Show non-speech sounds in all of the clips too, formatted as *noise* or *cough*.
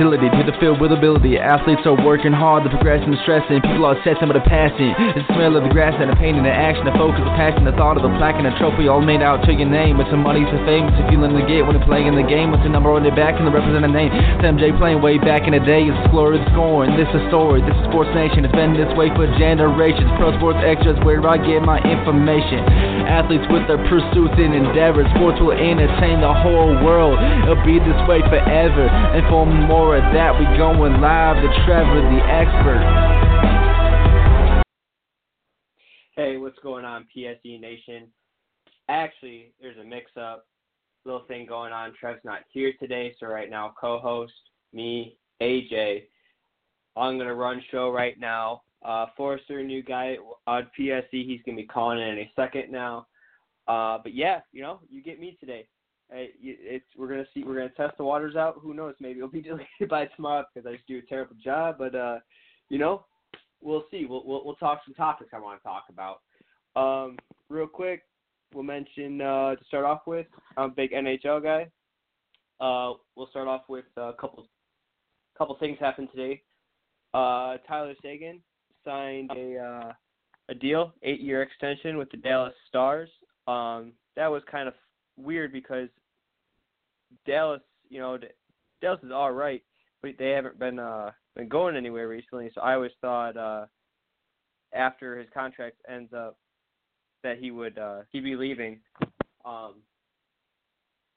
the facility to the field with ability, athletes are working hard, the progression is stressing, people are some of the passing. It's the smell of the grass and the pain and the action, the focus, the passion, the thought of the plaque and the trophy all made out to your name. It's some money, some fame, it's a feeling to get when you're playing the game. What's the number on their back and the representing name? It's MJ playing way back in the day, it's glory, it's scoring. This is story, this is Sports Nation, it's been this way for generations. Pro Sports Extras, where I get my information. Athletes with their pursuits and endeavors, sports will entertain the whole world. It'll be this way forever. And for more of that, we going live to Trevor, the expert. Hey, what's going on, PSE Nation? Actually, there's a mix up, little thing going on. Trev's not here today, so right now, co host, me, AJ. I'm going to run show right now. Uh, Forrester, new guy on PSE, he's going to be calling in any second now. Uh, but yeah, you know, you get me today. It's we're gonna see we're gonna test the waters out. Who knows? Maybe it'll be *laughs* deleted by tomorrow because I just do a terrible job. But uh, you know, we'll see. We'll we'll, we'll talk some topics I want to talk about. Um, real quick, we'll mention uh, to start off with. I'm a big NHL guy. Uh, we'll start off with a couple couple things happened today. Uh, Tyler Seguin signed a uh, a deal, eight year extension with the Dallas Stars. Um, that was kind of weird because Dallas, you know, Dallas is all right, but they haven't been uh been going anywhere recently. So I always thought uh after his contract ends up that he would uh he'd be leaving. Um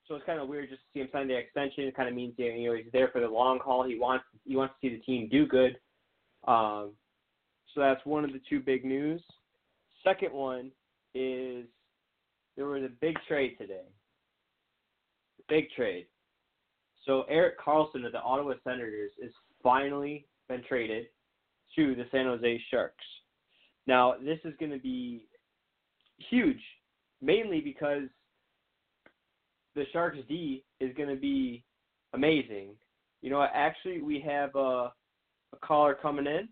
so it's kind of weird just to see him sign the extension. It kind of means you know he's there for the long haul. He wants he wants to see the team do good. Um, so that's one of the two big news. Second one is there was a big trade today. Big trade. So Erik Karlsson of the Ottawa Senators is finally been traded to the San Jose Sharks. Now this is going to be huge, mainly because the Sharks D is going to be amazing. You know, actually we have a, a caller coming in,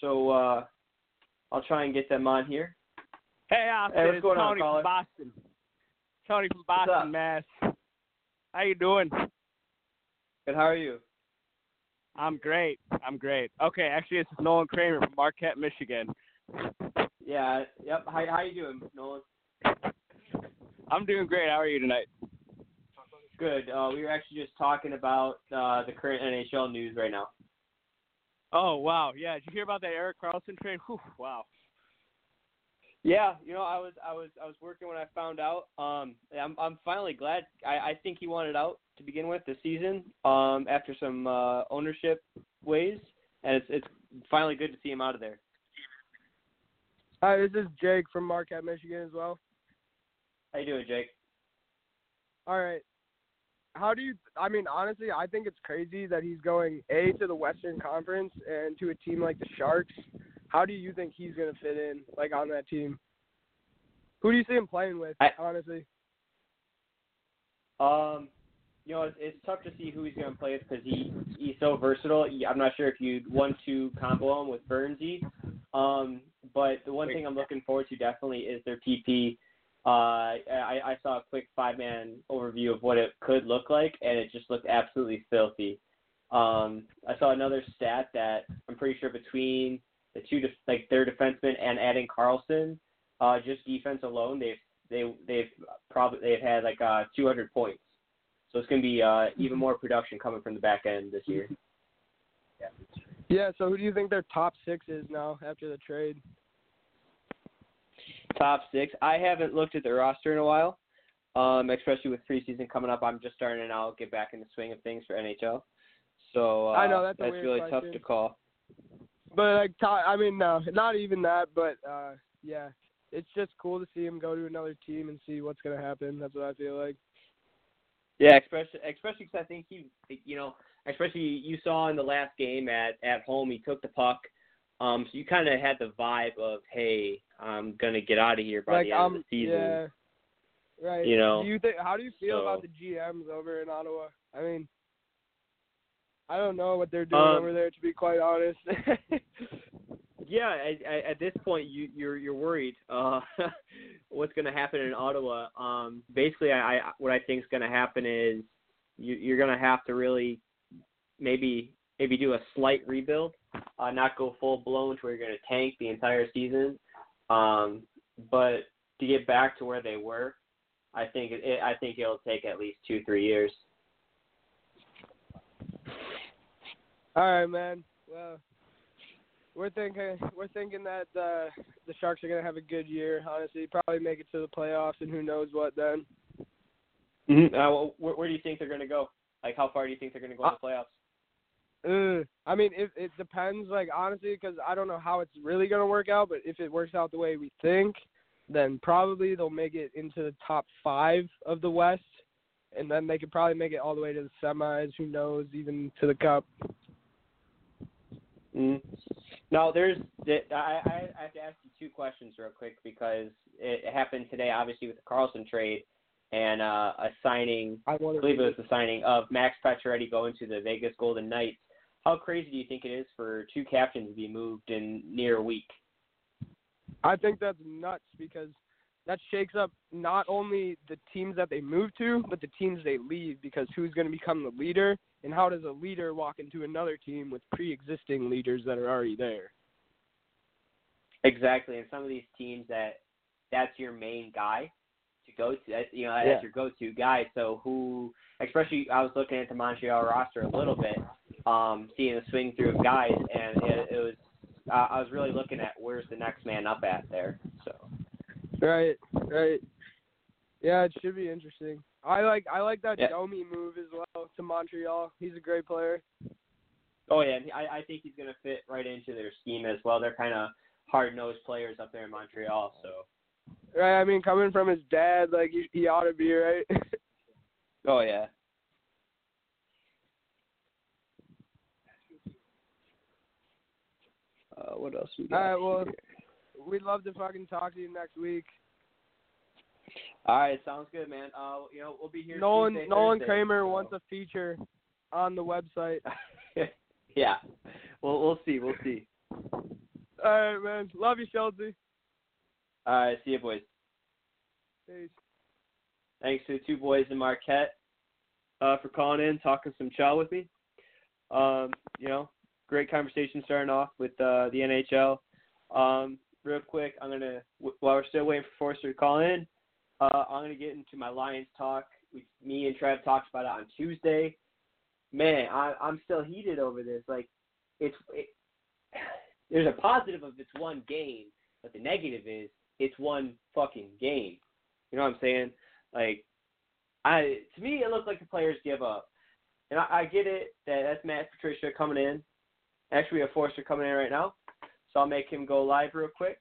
so uh, I'll try and get them on here. Hey, Austin, Hey, what's it's going on, Tony caller? from Boston. Tony from Boston, Mass. How you doing? Good, how are you? I'm great. I'm great. Okay, actually, this is Nolan Kramer from Marquette, Michigan. Yeah, yep. How how you doing, Nolan? I'm doing great. How are you tonight? Good. Uh, we were actually just talking about uh, the current NHL news right now. Oh wow, yeah. Did you hear about that Erik Karlsson trade? Whew, wow. Yeah, you know, I was I was I was working when I found out. Um, I'm I'm finally glad. I I think he wanted out to begin with this season. Um, after some uh, ownership ways, and it's it's finally good to see him out of there. Hi, this is Jake from Marquette, Michigan as well. How you doing, Jake? All right. How do you I mean honestly, I think it's crazy that he's going A to the Western Conference and to a team like the Sharks. How do you think he's going to fit in like on that team? Who do you see him playing with, I- honestly? Um, you know, it's, it's tough to see who he's going to play with because he he's so versatile. I'm not sure if you'd want to combo him with Bernsey. Um, but the one thing I'm looking forward to definitely is their PP. Uh, I, I saw a quick five man overview of what it could look like, and it just looked absolutely filthy. Um, I saw another stat that I'm pretty sure between the two, def- like their defensemen and adding Karlsson, uh, just defense alone, they've they they've probably they've had like uh 200 points. So it's going to be uh, even more production coming from the back end this year. Yeah, yeah. so who do you think their top 6 is now after the trade? Top six. I haven't looked at the roster in a while, um, especially with preseason coming up. I'm just starting to now get back in the swing of things for NHL. So uh, I know that's a that's weird really question. tough to call. But like, I mean, no, not even that. But uh, yeah, it's just cool to see him go to another team and see what's gonna happen. That's what I feel like. Yeah, especially especially because I think he, you know, especially you saw in the last game at at home, he took the puck. Um, so you kind of had the vibe of, hey, I'm gonna get out of here by like, the end um, of the season. yeah, right. You know, do you think? How do you feel so- about the GMs over in Ottawa? I mean, I don't know what they're doing Um, over there, to be quite honest. *laughs* Yeah, at, at- at this point, you you're you're worried. Uh, *laughs* what's going to happen in Ottawa? Um, basically, I, I what I think is going to happen is you, you're going to have to really maybe maybe do a slight rebuild, uh, not go full blown to where you're going to tank the entire season. Um, but to get back to where they were, I think it, it, I think it'll take at least two three years. All right, man. Well, we're thinking we're thinking that uh, the Sharks are gonna have a good year. Honestly, probably make it to the playoffs, and who knows what then. Mm-hmm. Uh, well, where, where do you think they're going to go? Like, how far do you think they're going to go in the playoffs? Uh, I mean, it it depends. Like honestly, because I don't know how it's really gonna work out. But if it works out the way we think, then probably they'll make it into the top five of the West, and then they could probably make it all the way to the semis. Who knows? Even to the Cup. Mm. No, there's. I, I I have to ask you two questions real quick because it happened today, obviously with the Karlsson trade and uh, a signing. I I believe it was the signing of Max Pacioretty going to the Vegas Golden Knights. How crazy do you think it is for two captains to be moved in near a week? I think that's nuts because that shakes up not only the teams that they move to, but the teams they leave. Because who's going to become the leader, and how does a leader walk into another team with pre-existing leaders that are already there? Exactly, and some of these teams that that's your main guy to go to. That, you know, that's Yeah. your go-to guy. So who, especially, I was looking at the Montreal roster a little bit, um, seeing the swing through of guys, and it, it was. Uh, I was really looking at where's the next man up at there. So Right, right. Yeah, it should be interesting. I like I like that Yeah. Domi move as well to Montreal. He's a great player. Oh yeah, I, I think he's going to fit right into their scheme as well. They're kind of hard-nosed players up there in Montreal. So Right, I mean, coming from his dad, like he, he ought to be right. *laughs* oh yeah. Uh, what else we got? All right, well, here? we'd love to fucking talk to you next week. All right, sounds good, man. Uh, you know, we'll be here. Nolan Tuesday, Nolan Thursday, Kramer so- wants a feature on the website. *laughs* yeah, we'll we'll see, we'll see. All right, man. Love you, Shelty. All right, see you, boys. Peace. Thanks to the two boys in Marquette uh, for calling in, talking some chow with me. Um, you know, great conversation starting off with uh, the NHL. Um, real quick, I'm gonna while we're still waiting for Forrester to call in, uh, I'm gonna get into my Lions talk. We, me and Trev talked about it on Tuesday. Man, I, I'm still heated over this. Like, it's it, *sighs* there's a positive of it's one game, but the negative is it's one fucking game. You know what I'm saying? Like, I to me it looked like the players give up, and I, I get it that that's Matt Patricia coming in. Actually, we have Forrester coming in right now, so I'll make him go live real quick.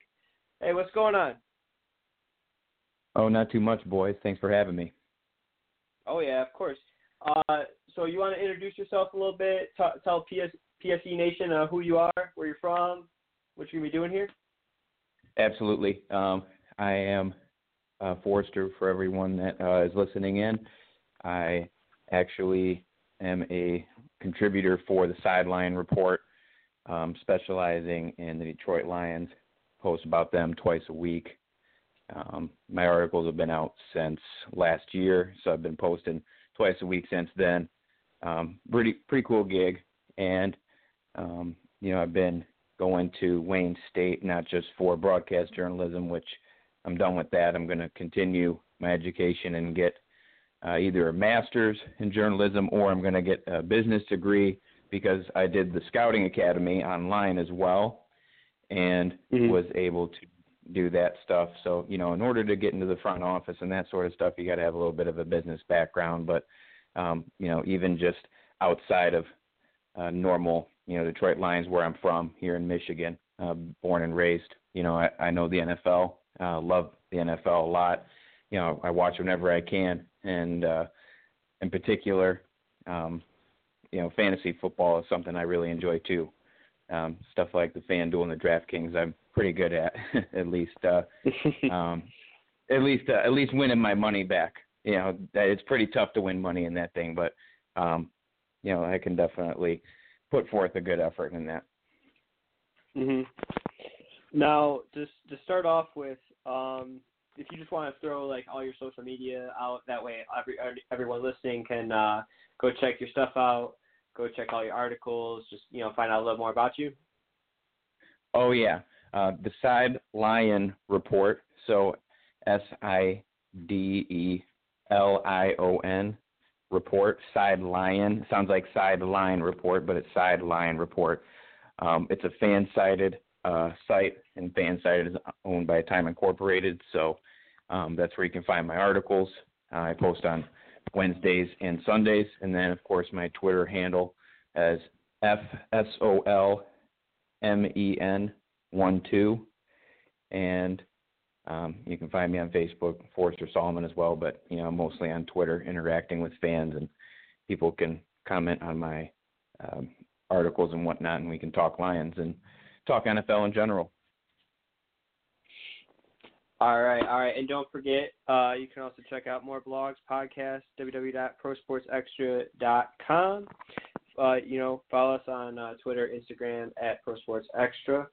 Hey, what's going on? Oh, not too much, boys. Thanks for having me. Oh yeah, of course. Uh, so you want to introduce yourself a little bit? T- tell PS- PSE Nation uh, who you are, where you're from, what you're gonna be doing here. Absolutely. Um, I am uh, Forrester for everyone that uh, is listening in. I actually am a contributor for the Side Lion Report, um, specializing in the Detroit Lions. Post about them twice a week. Um, my articles have been out since last year, so I've been posting twice a week since then. Um, pretty pretty cool gig, and um, you know I've been going to Wayne State not just for broadcast journalism, which I'm done with that. I'm going to continue my education and get uh, either a master's in journalism or I'm going to get a business degree because I did the Scouting Academy online as well and Mhm. was able to do that stuff. So, you know, in order to get into the front office and that sort of stuff, you got to have a little bit of a business background. But, um, you know, even just outside of uh, normal, you know, Detroit Lions, where I'm from here in Michigan, uh, born and raised. You know, I, I know the NFL, uh, love the NFL a lot. You know, I watch whenever I can, and uh, in particular, um, you know, fantasy football is something I really enjoy too. Um, stuff like the FanDuel and the DraftKings, I'm pretty good at, *laughs* at least. Uh, *laughs* um, at least, uh, at least winning my money back. You know, it's pretty tough to win money in that thing, but um, you know, I can definitely put forth a good effort in that. Mhm. Now, just to start off with, um, if you just want to throw like all your social media out, that way every everyone listening can uh, go check your stuff out, go check all your articles, just you know find out a little more about you. Oh yeah, uh, the Side Lion Report. So S I D E L I O N report. Side Lion sounds like Side Sideline Report, but it's Side Lion Report. Um, it's a FanSided uh, site, and FanSided is owned by Time Incorporated. So um, that's where you can find my articles. Uh, I post on Wednesdays and Sundays, and then of course my Twitter handle as F S O L M E N one two, and um, you can find me on Facebook, Forrester Solomon as well. But you know, mostly on Twitter, interacting with fans, and people can comment on my um, articles and whatnot, and we can talk Lions and talk NFL in general. All right, all right, and don't forget, uh, you can also check out more blogs, podcasts, www.prosportsextra.com. Uh, you know, follow us on uh, Twitter, Instagram at ProSportsExtra.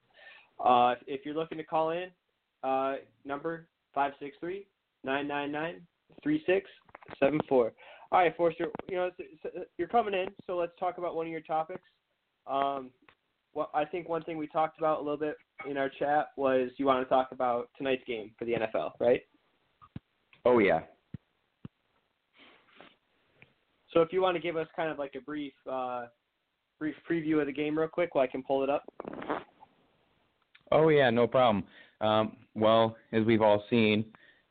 Uh, if you're looking to call in, uh, number 563 999 3674. All right, Forrester, you know, you're coming in, so let's talk about one of your topics. Um, well, I think one thing we talked about a little bit in our chat was you want to talk about tonight's game for the NFL, right? Oh yeah. So if you want to give us kind of like a brief, uh, brief preview of the game, real quick, while I can pull it up. Oh yeah, no problem. Um, well, as we've all seen,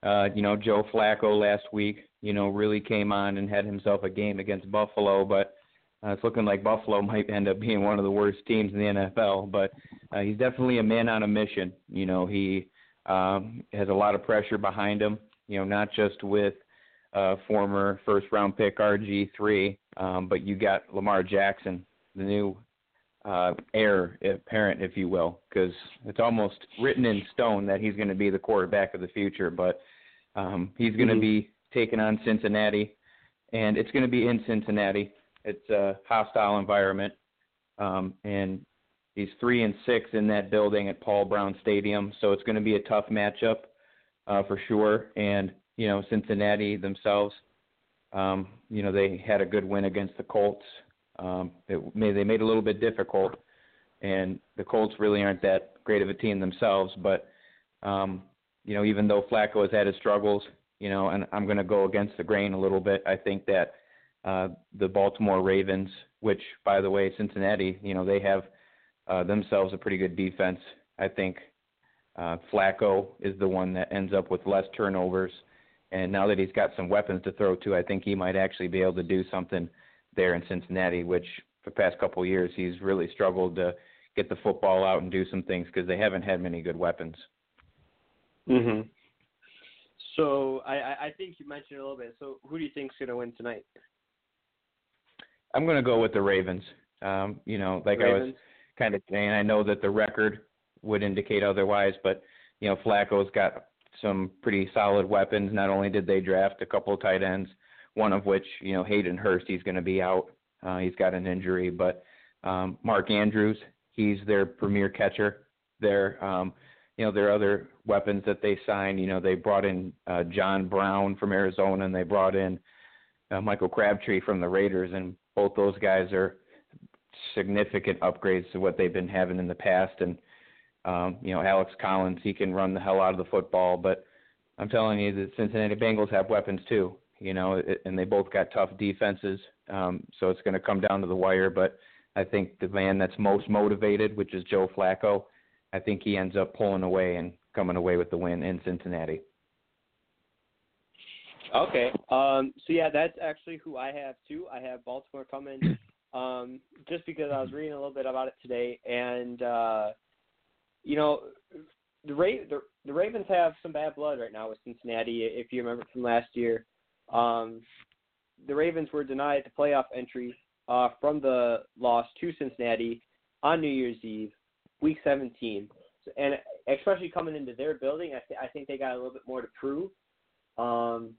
uh, you know, Joe Flacco last week, you know, really came on and had himself a game against Buffalo, but uh, it's looking like Buffalo *laughs* might end up being one of the worst teams in the NFL. But uh, he's definitely a man on a mission. You know, he um, has a lot of pressure behind him. You know, not just with uh, former first round pick RG3, um, but you got Lamar Jackson, the new uh, heir apparent, if you will, because it's almost written in stone that he's going to be the quarterback of the future. But um, he's going to mm-hmm. be taking on Cincinnati, and it's going to be in Cincinnati. It's a hostile environment, um, and he's three and six in that building at Paul Brown Stadium, so it's going to be a tough matchup uh, for sure. And you know, Cincinnati themselves, um, you know, they had a good win against the Colts um, it made, they made it a little bit difficult, and the Colts really aren't that great of a team themselves. But um, you know, even though Flacco has had his struggles, you know, and I'm going to go against the grain a little bit. I think that uh, the Baltimore Ravens, which by the way, Cincinnati, you know, they have uh, themselves a pretty good defense. I think uh, Flacco is the one that ends up with less turnovers. And now that he's got some weapons to throw to, I think he might actually be able to do something there in Cincinnati, which for the past couple of years he's really struggled to get the football out and do some things because they haven't had many good weapons. Mhm. So I, I think you mentioned a little bit. So who do you think's going to win tonight? I'm going to go with the Ravens. Um, you know, like Ravens. I was kind of saying, I know that the record would indicate otherwise, but you know, Flacco's got some pretty solid weapons. Not only did they draft a couple of tight ends, one of which, you know, Hayden Hurst, he's going to be out. Uh, he's got an injury, but um, Mark Andrews, he's their premier catcher. Their, um, you know, their other weapons that they signed, you know, they brought in uh, John Brown from Arizona, and they brought in uh, Michael Crabtree from the Raiders, and both those guys are significant upgrades to what they've been having in the past. And um, you know, Alex Collins, he can run the hell out of the football, but I'm telling you, the Cincinnati Bengals have weapons too you know, and they both got tough defenses. Um, so it's going to come down to the wire. But I think the man that's most motivated, which is Joe Flacco, I think he ends up pulling away and coming away with the win in Cincinnati. Okay. Um, so yeah, that's actually who I have too. I have Baltimore coming *clears throat* um, just because I was reading a little bit about it today, and uh, you know, the, Ra- the the Ravens have some bad blood right now with Cincinnati. If you remember from last year, um, the Ravens were denied the playoff entry uh, from the loss to Cincinnati on New Year's Eve, Week 17, and especially coming into their building, I, th- I think they got a little bit more to prove. Um,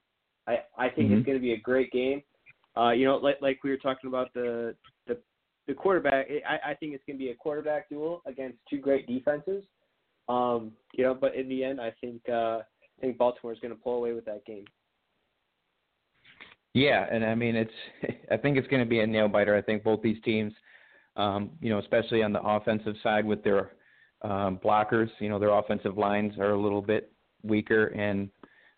I I think mm-hmm. it's going to be a great game. Uh, you know, like like we were talking about the the the quarterback. I I think it's going to be a quarterback duel against two great defenses. Um, you know, but in the end, I think uh, I think Baltimore is going to pull away with that game. Yeah, and I mean it's *laughs* I think it's going to be a nail biter. I think both these teams, um, you know, especially on the offensive side with their um, blockers, you know, their offensive lines are a little bit weaker, and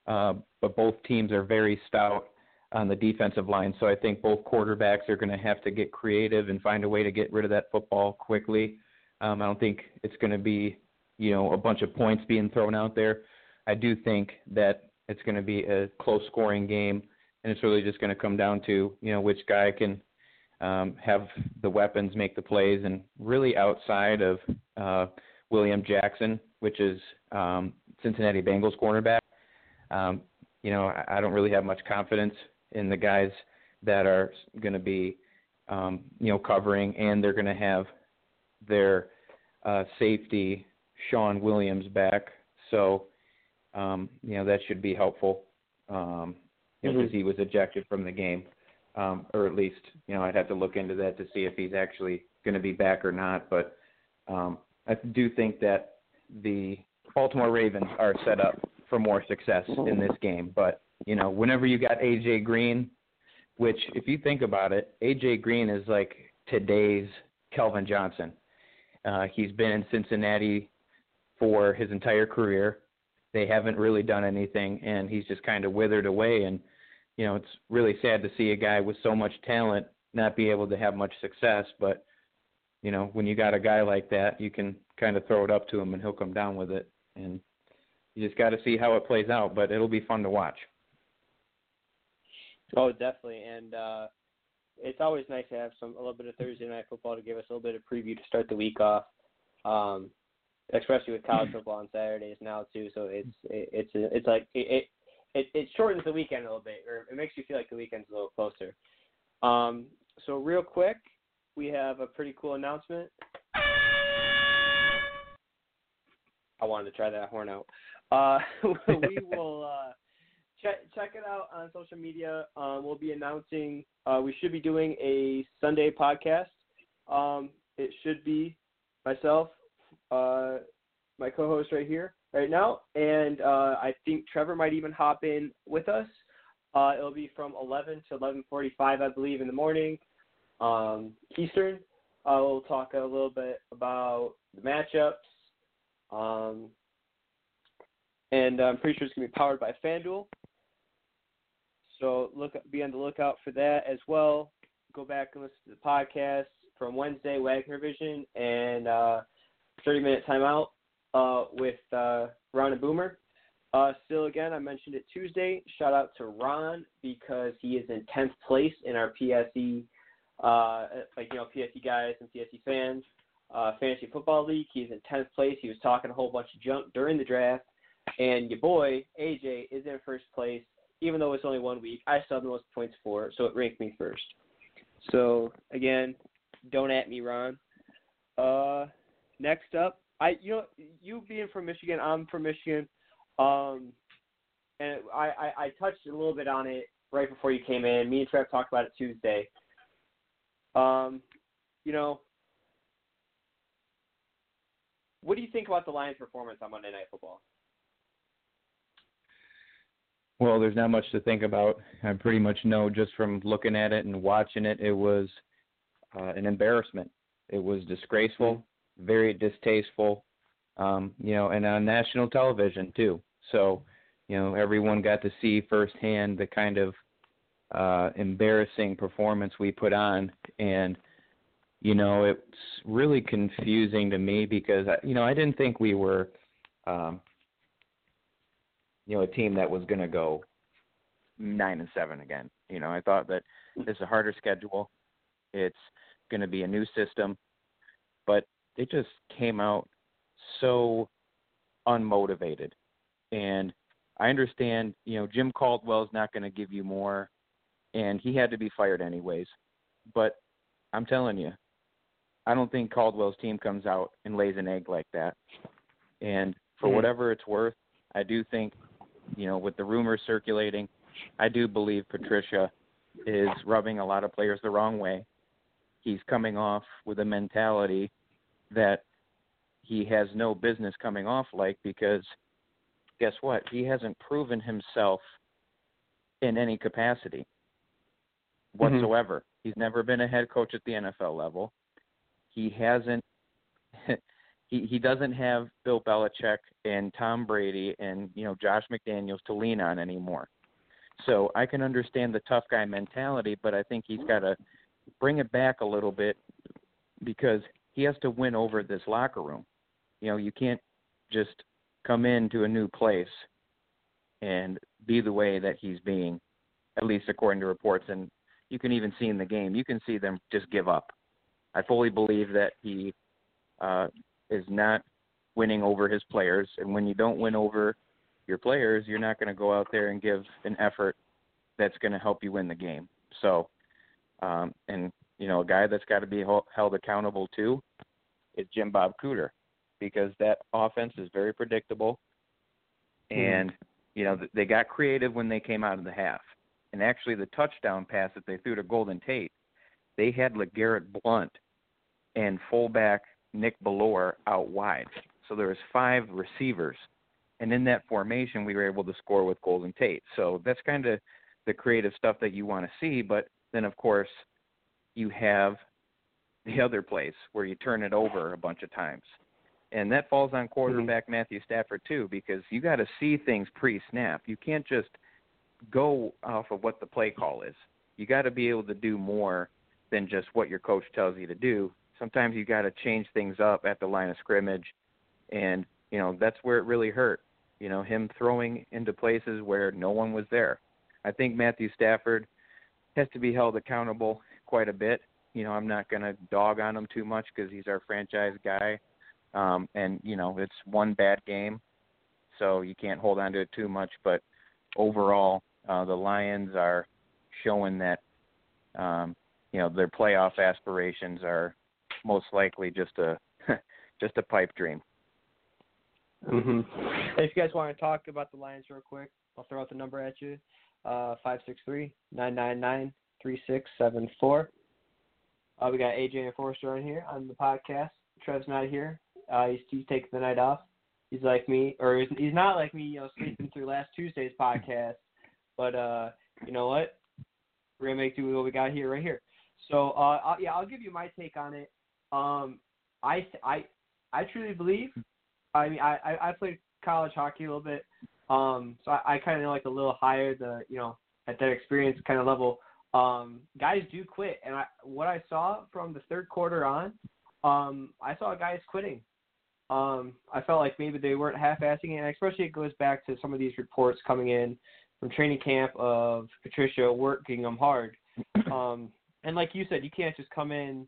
uh, but both teams are very stout on the defensive line. So I think both quarterbacks are going to have to get creative and find a way to get rid of that football quickly. Um, I don't think it's going to be, you know, a bunch of points being thrown out there. I do think that it's going to be a close scoring game, and it's really just going to come down to, you know, which guy can um, have the weapons make the plays, and really outside of uh, William Jackson, which is um, Cincinnati Bengals cornerback. Um, you know, I, I don't really have much confidence in the guys that are going to be, um, you know, covering, and they're going to have their uh, safety Shawn Williams back. So, um, you know, that should be helpful. Um, because he was ejected from the game, um, or at least, you know, I'd have to look into that to see if he's actually going to be back or not. But um, I do think that the Baltimore Ravens are set up for more success in this game. But you know, whenever you got AJ Green, which if you think about it, AJ Green is like today's Calvin Johnson. Uh, he's been in Cincinnati for his entire career. They haven't really done anything, and he's just kind of withered away. And you know, it's really sad to see a guy with so much talent not be able to have much success. But you know, when you got a guy like that, you can kind of throw it up to him, and he'll come down with it. And you just got to see how it plays out, but it'll be fun to watch. Oh, definitely, and uh, it's always nice to have some a little bit of Thursday night football to give us a little bit of preview to start the week off, um, especially with college football on Saturdays now too. So it's it, it's it's like it, it it shortens the weekend a little bit, or it makes you feel like the weekend's a little closer. Um, so real quick, we have a pretty cool announcement. I wanted to try that horn out. Uh, *laughs* we *laughs* will uh, check check it out on social media. Um, we'll be announcing. Uh, we should be doing a Sunday podcast. Um, it should be myself, uh, my co-host right here, right now, and uh, I think Trevor might even hop in with us. Uh, it'll be from 11 to 11:45, I believe, in the morning, um, Eastern. Uh, we'll talk a little bit about the matchups, um, and I'm pretty sure it's going to be powered by FanDuel. So look, be on the lookout for that as well. Go back and listen to the podcast from Wednesday, Wagner Vision, and uh, 30 minute timeout uh, with uh, Ron and Boomer. Uh, still, again, I mentioned it Tuesday. Shout out to Ron because he is in 10th place in our PSE, uh, like you know, PSE guys and PSE fans uh, fantasy football league. He's in 10th place. He was talking a whole bunch of junk during the draft. And your boy, AJ, is in first place. Even though it's only one week, I still have the most points for so it ranked me first. So, again, don't at me, Ron. Uh, next up, I you know you being from Michigan, I'm from Michigan, um, and I, I I touched a little bit on it right before you came in. Me and Trev talked about it Tuesday. Um, you know, what do you think about the Lions' performance on Monday Night Football? Well, there's not much to think about. I pretty much know just from looking at it and watching it, it was uh, an embarrassment. It was disgraceful. Very distasteful, um, you know, and on national television too. So, you know, everyone got to see firsthand the kind of uh, embarrassing performance we put on, and you know, it's really confusing to me because you know I didn't think we were, um, you know, a team that was going to go nine and seven again. You know, I thought that it's a harder schedule. It's going to be a new system, but they just came out so unmotivated. And I understand, you know, Jim Caldwell's not going to give you more, and he had to be fired anyways. But I'm telling you, I don't think Caldwell's team comes out and lays an egg like that. And for mm-hmm. whatever it's worth, I do think, you know, with the rumors circulating, I do believe Patricia is rubbing a lot of players the wrong way. He's coming off with a mentality that he has no business coming off like because guess what? He hasn't proven himself in any capacity mm-hmm. whatsoever. Mm-hmm. He's never been a head coach at the NFL level. He hasn't *laughs* he he doesn't have Bill Belichick and Tom Brady and you know Josh McDaniels to lean on anymore. So I can understand the tough guy mentality, but I think he's got to bring it back a little bit because he has to win over this locker room. You know, you can't just come into a new place and be the way that he's being, at least according to reports. And you can even see in the game, you can see them just give up. I fully believe that he uh, is not winning over his players, and when you don't win over your players, you're not going to go out there and give an effort that's going to help you win the game. So, um, and you know, a guy that's got to be held accountable too is Jim Bob Cooter because that offense is very predictable, mm-hmm. and mm-hmm. you know they got creative when they came out of the half. And actually, the touchdown pass that they threw to Golden Tate, they had LeGarrette Blunt and fullback Nick Bellore out wide. So there was five receivers, and in that formation, we were able to score with Golden Tate. So that's kind of the creative stuff that you want to see. But then, of course, you have the other place where you turn it over a bunch of times. And that falls on quarterback mm-hmm. Matthew Stafford too, because you got to see things pre-snap. You can't just go off of what the play call is. You got to be able to do more than just what your coach tells you to do. Sometimes you got to change things up at the line of scrimmage, and you know that's where it really hurt. You know him throwing into places where no one was there. I think Matthew Stafford has to be held accountable quite a bit. You know, I'm not going to dog on him too much because he's our franchise guy. Um, and you know, it's one bad game, so you can't hold on to it too much. But overall, uh, the Lions are showing that um, you know their playoff aspirations are most likely just a *laughs* just a pipe dream. Mm-hmm. If you guys want to talk about the Lions real quick, I'll throw out the number at you: uh, five six three nine nine nine three six seven four. Uh, we got AJ and Forrester on here on the podcast. Trev's not here. Uh, he's, he's taking the night off. He's like me, or he's, he's not like me, you know, sleeping through last Tuesday's *laughs* podcast. But uh, you know what? We're gonna make do with what we got here, right here. So uh, I'll, yeah, I'll give you my take on it. Um, I I I truly believe. I mean, I I, played college hockey a little bit, um, so I, I kind of like a little higher the you know at that experience kind of level. Um, guys do quit, and I, what I saw from the third quarter on, um, I saw guys quitting. Um, I felt like maybe they weren't half-assing it, and especially it goes back to some of these reports coming in from training camp of Patricia working them hard. *coughs* Um, and like you said, you can't just come in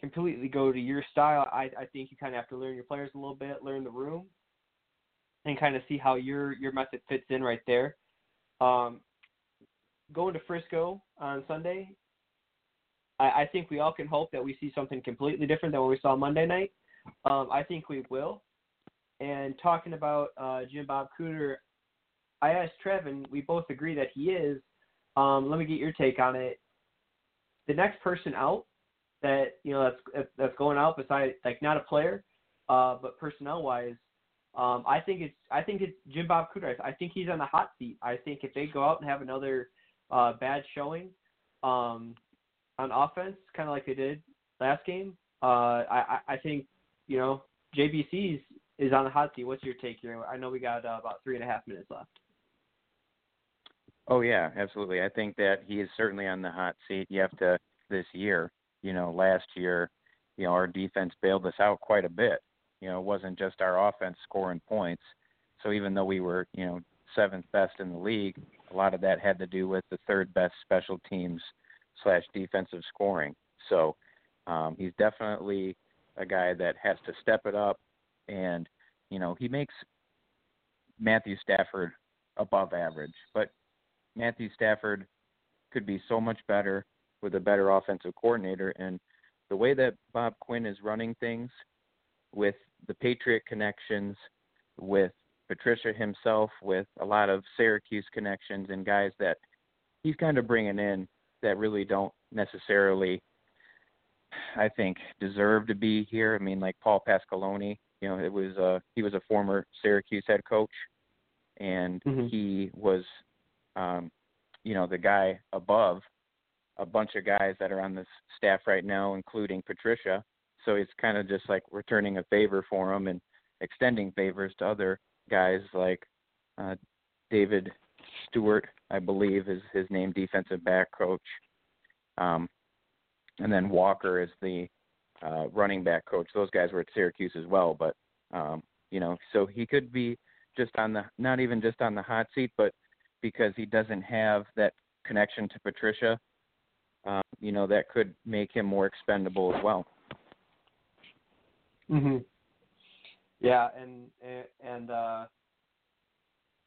completely go to your style. I I think you kind of have to learn your players a little bit, learn the room, and kind of see how your your method fits in right there. Um, going to Frisco on Sunday, I, I think we all can hope that we see something completely different than what we saw Monday night. Um, I think we will. And talking about uh, Jim Bob Cooter, I asked Trevin. We both agree that he is. Um, let me get your take on it. The next person out that you know that's that's going out besides like not a player, uh, but personnel wise, um, I think it's I think it's Jim Bob Cooter. I think he's on the hot seat. I think if they go out and have another uh, bad showing um, on offense, kind of like they did last game, uh, I I think you know, JBC's is on the hot seat. What's your take here? I know we got uh, about three and a half minutes left. Oh yeah, absolutely. I think that he is certainly on the hot seat. You have to this year. You know, last year, you know, our defense bailed us out quite a bit. You know, it wasn't just our offense scoring points. So even though we were, you know, seventh best in the league, a lot of that had to do with the third best special teams slash defensive scoring. So Um, he's definitely a guy that has to step it up, and you know he makes Matthew Stafford above average, but Matthew Stafford could be so much better with a better offensive coordinator. And the way that Bob Quinn is running things with the Patriot connections, with Patricia himself, with a lot of Syracuse connections and guys that he's kind of bringing in that really don't necessarily, I think, deserve to be here. I mean, like Paul Pasqualoni, you know, it was uh he was a former Syracuse head coach, and mm-hmm. he was, um, you know, the guy above a bunch of guys that are on this staff right now, including Patricia. So it's kind of just like returning a favor for him and extending favors to other guys like uh, David Stewart, I believe, is his name, defensive back coach. Um, and then Walker is the uh, running back coach. Those guys were at Syracuse as well, but um, you know, so he could be just on the not even just on the hot seat, but because he doesn't have that connection to Patricia, um, you know, that could make him more expendable as well. Mhm. Yeah, and and uh,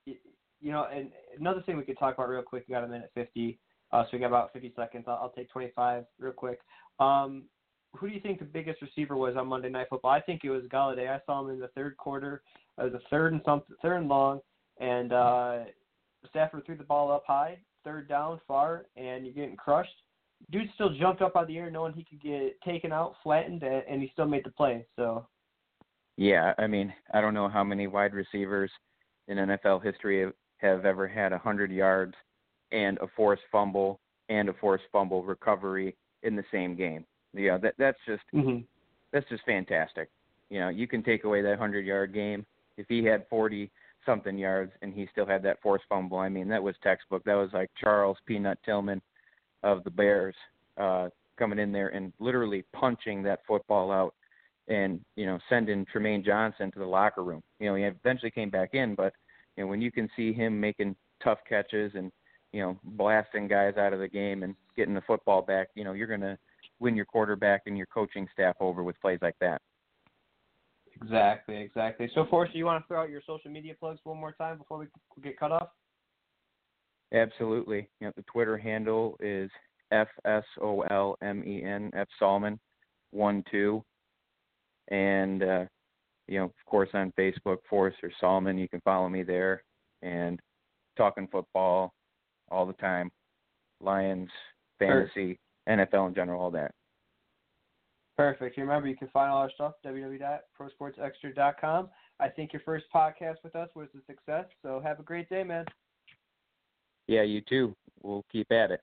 you know, and another thing we could talk about real quick. We got a minute fifty, uh, so we got about fifty seconds. I'll, I'll take twenty five real quick. Um, who do you think the biggest receiver was on Monday Night Football? I think it was Golladay. I saw him in the third quarter. It was a third and something, third and long, and uh, Stafford threw the ball up high, third down, far, and you're getting crushed. Dude still jumped up out of the air, knowing he could get taken out, flattened, and he still made the play. So. Yeah, I mean, I don't know how many wide receivers in NFL history have, have ever had a hundred yards and a forced fumble and a forced fumble recovery in the same game. Yeah, that that's just mm-hmm. that's just fantastic. You know, you can take away that hundred yard game. If he had forty something yards and he still had that forced fumble, I mean that was textbook. That was like Charles Peanut Tillman of the Bears uh coming in there and literally punching that football out and, you know, sending Trumaine Johnson to the locker room. You know, he eventually came back in, but you know, when you can see him making tough catches and, you know, blasting guys out of the game and getting the football back, you know, you're gonna win your quarterback and your coaching staff over with plays like that. Exactly, exactly. So, Forrester, you want to throw out your social media plugs one more time before we get cut off? Absolutely. You know, the Twitter handle is F S O L M E N F Solomon one two, and uh, you know, of course, on Facebook, Forrester Solomon. You can follow me there, and talking football all the time, Lions, fantasy, NFL in general, all that. Perfect. Remember, you can find all our stuff www.prosportsextra.com. I think your first podcast with us was a success. So have a great day, man. Yeah, you too. We'll keep at it.